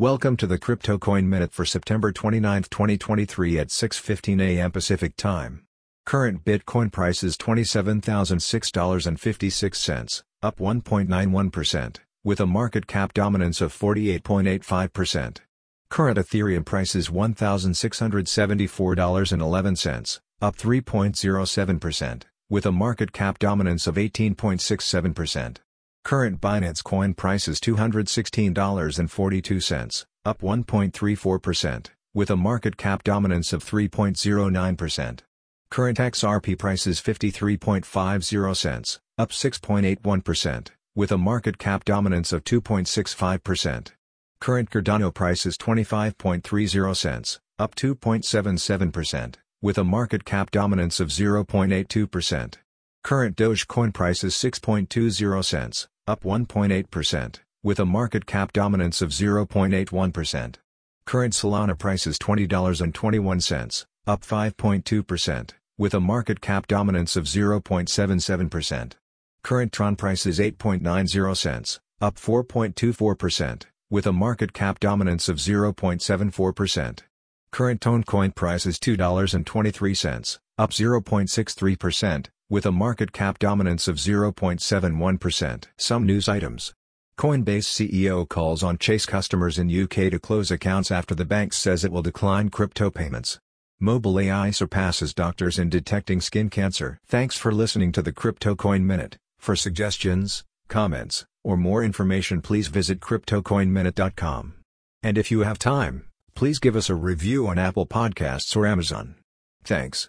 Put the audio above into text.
Welcome to the Crypto Coin Minute for September 29, 2023 at 6:15 a.m. Pacific Time. Current Bitcoin price is $27,006.56, up 1.91%, with a market cap dominance of 48.85%. Current Ethereum price is $1,674.11, up 3.07%, with a market cap dominance of 18.67%. Current Binance Coin price is $216.42, up 1.34%, with a market cap dominance of 3.09%. Current XRP price is 53.50 cents, up 6.81%, with a market cap dominance of 2.65%. Current Cardano price is 25.30 cents, up 2.77%, with a market cap dominance of 0.82%. Current Dogecoin price is 6.20 cents, up 1.8%, with a market cap dominance of 0.81%. Current Solana price is $20.21, up 5.2%, with a market cap dominance of 0.77%. Current Tron price is 8.90 cents, up 4.24%, with a market cap dominance of 0.74%. Current Toncoin price is $2.23, up 0.63%, with a market cap dominance of 0.71%. Some news items. Coinbase CEO calls on Chase customers in UK to close accounts after the bank says it will decline crypto payments. Mobile AI surpasses doctors in detecting skin cancer. Thanks for listening to the Crypto Coin Minute. For suggestions, comments, or more information please visit CryptoCoinMinute.com. And if you have time, please give us a review on Apple Podcasts or Amazon. Thanks.